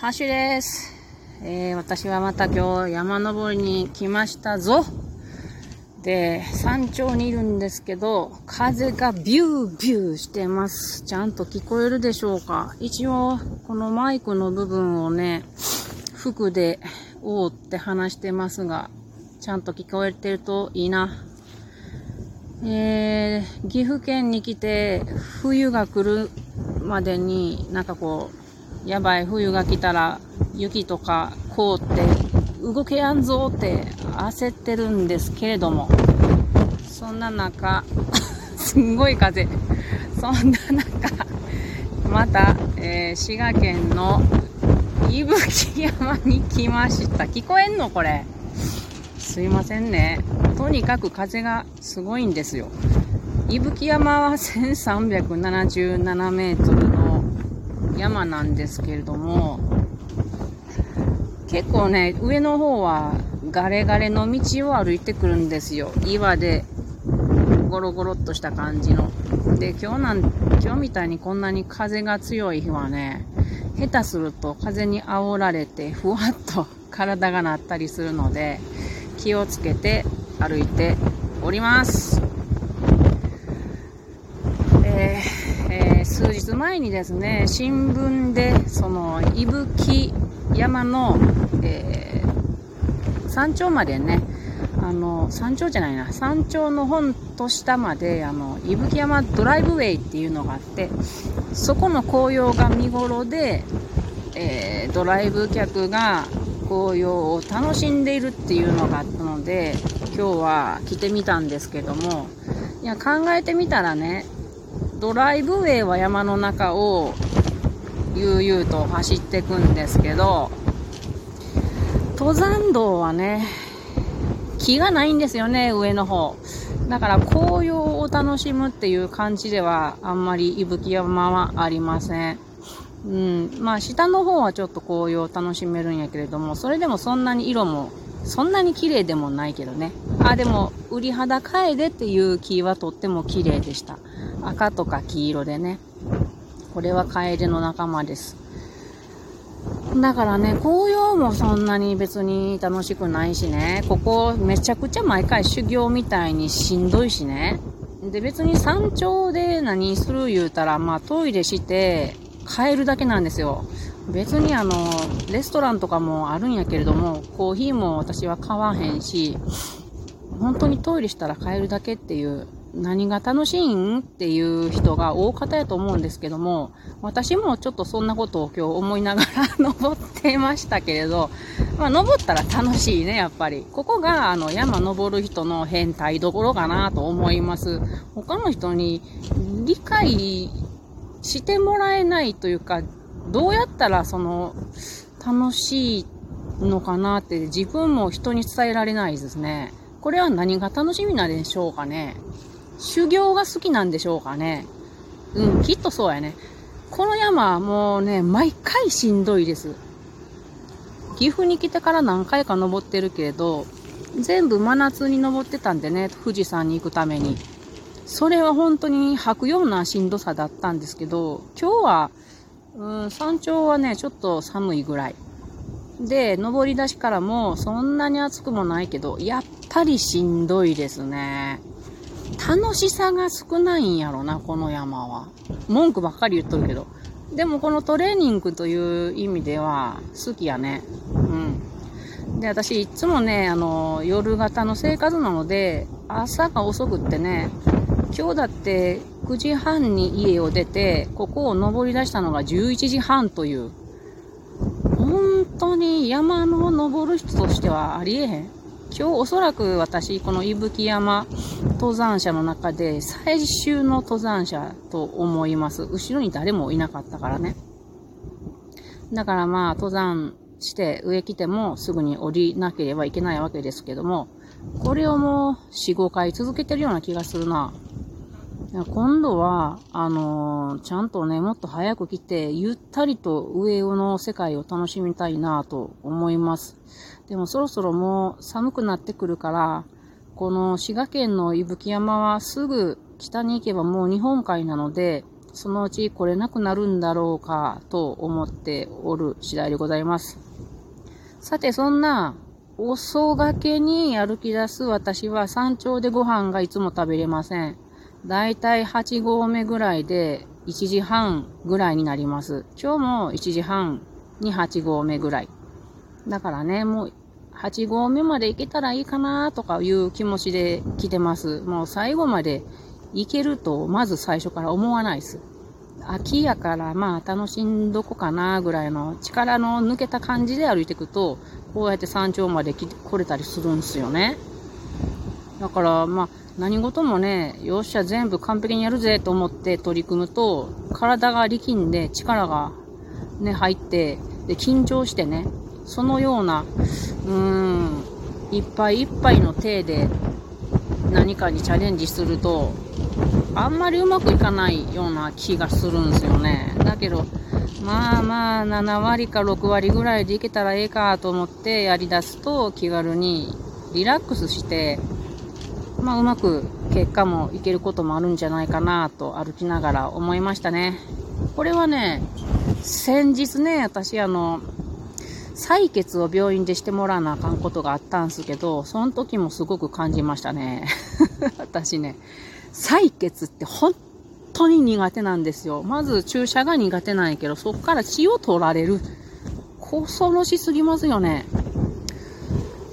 ハッシュです。えー、私はまた今日山登りに来ましたぞ。で、山頂にいるんですけど、風がビュービューしてます。ちゃんと聞こえるでしょうか？一応、このマイクの部分をね、服で覆って話してますが、ちゃんと聞こえてるといいな。えー、岐阜県に来て、冬が来るまでになんかこう、やばい冬が来たら雪とか凍って動けやんぞって焦ってるんですけれども、そんな中、すんごい風。そんな中、また、えー、滋賀県の伊吹山に来ました。聞こえんのこれ。すいませんね。とにかく風がすごいんですよ。伊吹山は1377メートルの山なんですけれども、結構ね、上の方はガレガレの道を歩いてくるんですよ。岩でゴロゴロっとした感じの。で、今日なん、今日みたいにこんなに風が強い日はね、下手すると風に煽られてふわっと体が鳴ったりするので、気をつけて歩いております。えーえー、数日前にですね、新聞で、その、伊吹山の、えー、山頂までね、あの、山頂じゃないな、山頂の本と下まで、あの、伊吹山ドライブウェイっていうのがあって、そこの紅葉が見頃で、えー、ドライブ客が紅葉を楽しんでいるっていうのがあったので、今日は来てみたんですけども、いや、考えてみたらね、ドライブウェイは山の中を悠々と走っていくんですけど、登山道はね、木がないんですよね、上の方。だから紅葉を楽しむっていう感じではあんまり伊吹山はありません。うん。まあ下の方はちょっと紅葉を楽しめるんやけれども、それでもそんなに色も、そんなに綺麗でもないけどね。あ、でも、売り肌楓っていう木はとっても綺麗でした。赤とか黄色でね。これはカエデの仲間です。だからね、紅葉もそんなに別に楽しくないしね、ここめちゃくちゃ毎回修行みたいにしんどいしね。で、別に山頂で何する言うたら、まあトイレして帰るだけなんですよ。別にあの、レストランとかもあるんやけれども、コーヒーも私は買わへんし、本当にトイレしたら帰るだけっていう何が楽しいんっていう人が大方やと思うんですけども、私もちょっとそんなことを今日思いながら 登ってましたけれど、まあ登ったら楽しいね、やっぱり。ここがあの山登る人の変態どころかなと思います。他の人に理解してもらえないというか、どうやったらその楽しいのかなって自分も人に伝えられないですね。これは何が楽しみなんでしょうかね。修行が好きなんでしょうかね。うん、きっとそうやね。この山はもうね、毎回しんどいです。岐阜に来てから何回か登ってるけれど、全部真夏に登ってたんでね、富士山に行くために。それは本当に吐くようなしんどさだったんですけど、今日は、うん、山頂はね、ちょっと寒いぐらい。で、登り出しからもそんなに暑くもないけど、やっぱりしんどいですね。楽しさが少ないんやろな、この山は。文句ばっかり言っとるけど。でもこのトレーニングという意味では好きやね。うん。で、私いつもね、あの、夜型の生活なので、朝が遅くってね、今日だって9時半に家を出て、ここを登り出したのが11時半という、本当に山の登る人としてはありえへん。今日おそらく私、この伊吹山登山者の中で最終の登山者と思います。後ろに誰もいなかったからね。だからまあ、登山して上来てもすぐに降りなければいけないわけですけども、これをもう4、5回続けてるような気がするな。今度は、あのー、ちゃんとね、もっと早く来て、ゆったりと上の世界を楽しみたいなと思います。でもそろそろもう寒くなってくるから、この滋賀県の伊吹山はすぐ北に行けばもう日本海なので、そのうち来れなくなるんだろうかと思っておる次第でございます。さて、そんな遅がけに歩き出す私は山頂でご飯がいつも食べれません。だいたい8合目ぐらいで1時半ぐらいになります。今日も1時半に8合目ぐらい。だからね、もう8合目まで行けたらいいかなとかいう気持ちで来てます。もう最後まで行けるとまず最初から思わないです。秋やからまあ楽しんどこかなぐらいの力の抜けた感じで歩いていくと、こうやって山頂まで来れたりするんですよね。だからまあ何事もね、よっしゃ全部完璧にやるぜと思って取り組むと、体が力んで力がね、入って、で、緊張してね、そのような、うーん、いっぱいいっぱいの体で何かにチャレンジすると、あんまりうまくいかないような気がするんですよね。だけど、まあまあ、7割か6割ぐらいでいけたらええかと思ってやり出すと気軽にリラックスして、まあうまく結果もいけることもあるんじゃないかなと歩きながら思いましたね。これはね、先日ね、私あの、採血を病院でしてもらわなあかんことがあったんすけど、その時もすごく感じましたね。私ね、採血って本当に苦手なんですよ。まず注射が苦手なんやけど、そっから血を取られる。恐ろしすぎますよね。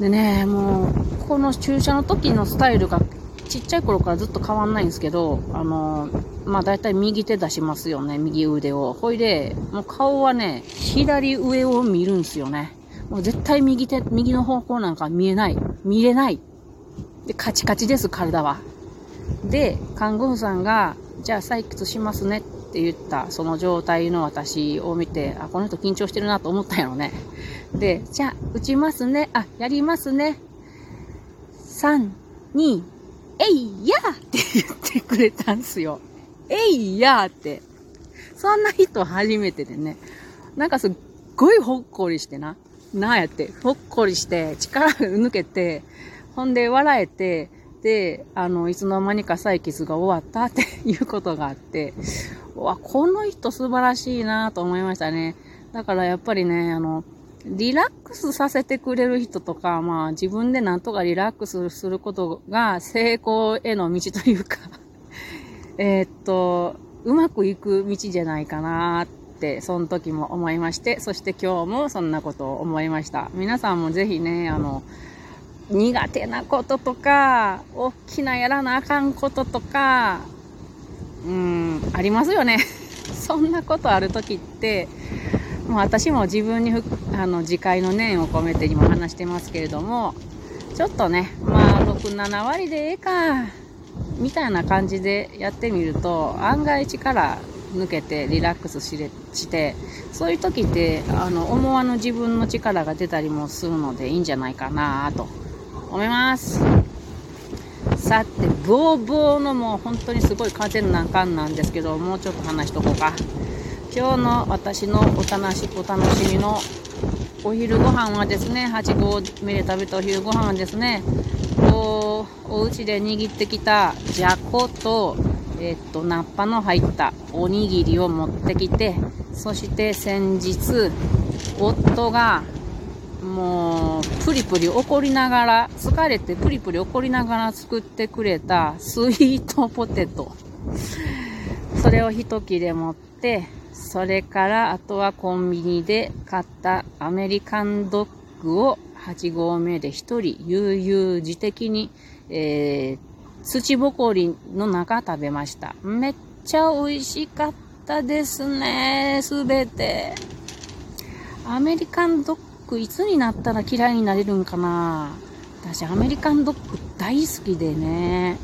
でね、もう、この注射の時のスタイルがちっちゃい頃からずっと変わんないんですけど、あの、まあ大体右手出しますよね、右腕を。ほいで、もう顔はね、左上を見るんすよね。もう絶対右手、右の方向なんか見えない。見れない。で、カチカチです、体は。で、看護婦さんが、じゃあ採血しますねってって言った、その状態の私を見て、あ、この人緊張してるなと思ったんやろね。で、じゃあ、打ちますね。あ、やりますね。3、2、えいやーって言ってくれたんすよ。えいやーって。そんな人初めてでね。なんかすっごいほっこりしてな。なんやって、ほっこりして、力抜けて、ほんで笑えて、で、あの、いつの間にか採血が終わったっていうことがあって、わ、この人素晴らしいなと思いましたね。だからやっぱりね、あの、リラックスさせてくれる人とか、まあ自分でなんとかリラックスすることが成功への道というか えっと、うまくいく道じゃないかなって、その時も思いまして、そして今日もそんなことを思いました。皆さんもぜひね、あの、苦手なこととか、大きなやらなあかんこととか、うん、ありますよね。そんなことある時って、もう私も自分にあの自戒の念を込めて今話してますけれども、ちょっとね、まあ、6、7割でええか、みたいな感じでやってみると、案外力抜けてリラックスして、そういう時って、あの、思わぬ自分の力が出たりもするのでいいんじゃないかなと思います。さて、ボーボーのもう本当にすごい風の中なんですけど、もうちょっと話しとこうか。今日の私のお楽しお楽しみのお昼ご飯はですね、8合目で食べたお昼ご飯はですね、おお家で握ってきたじゃこと、えっと、ナッパの入ったおにぎりを持ってきて、そして先日、夫がもうプリプリ怒りながら、疲れてプリプリ怒りながら作ってくれたスイートポテト。それを一切れ持って、それからあとはコンビニで買ったアメリカンドッグを8合目で1人悠々自適に、えー、土ぼこりの中食べました。めっちゃ美味しかったですね。すべて。アメリカンドッグいつになったら嫌いになれるんかな私アメリカンドッグ大好きでね。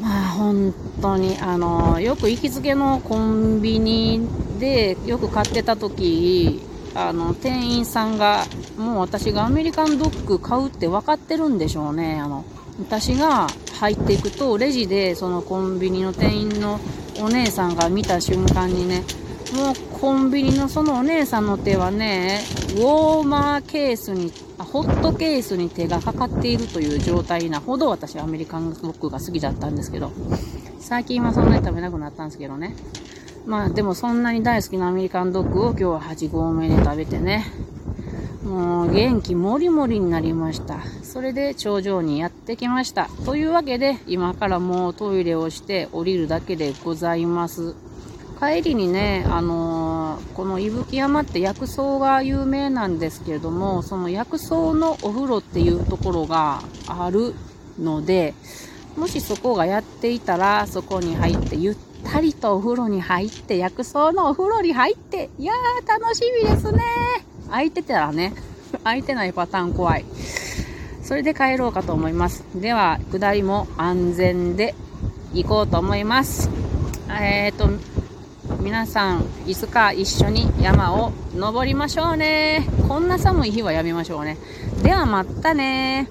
まあ本当にあのよく行きつけのコンビニでよく買ってた時あの店員さんがもう私がアメリカンドッグ買うって分かってるんでしょうねあの私が入っていくとレジでそのコンビニの店員のお姉さんが見た瞬間にねもうコンビニのそのお姉さんの手はね、ウォーマーケースに、あホットケースに手がかかっているという状態なほど私はアメリカンドッグが好きだったんですけど、最近はそんなに食べなくなったんですけどね。まあでもそんなに大好きなアメリカンドッグを今日は8合目で食べてね、もう元気もりもりになりました。それで頂上にやってきました。というわけで今からもうトイレをして降りるだけでございます。帰りにね、あのー、この伊吹山って薬草が有名なんですけれども、その薬草のお風呂っていうところがあるので、もしそこがやっていたら、そこに入ってゆったりとお風呂に入って、薬草のお風呂に入って、いやー楽しみですね。空いてたらね、空いてないパターン怖い。それで帰ろうかと思います。では、下りも安全で行こうと思います。えっ、と、皆さん、いつか一緒に山を登りましょうね。こんな寒い日はやめましょうね。ではまたね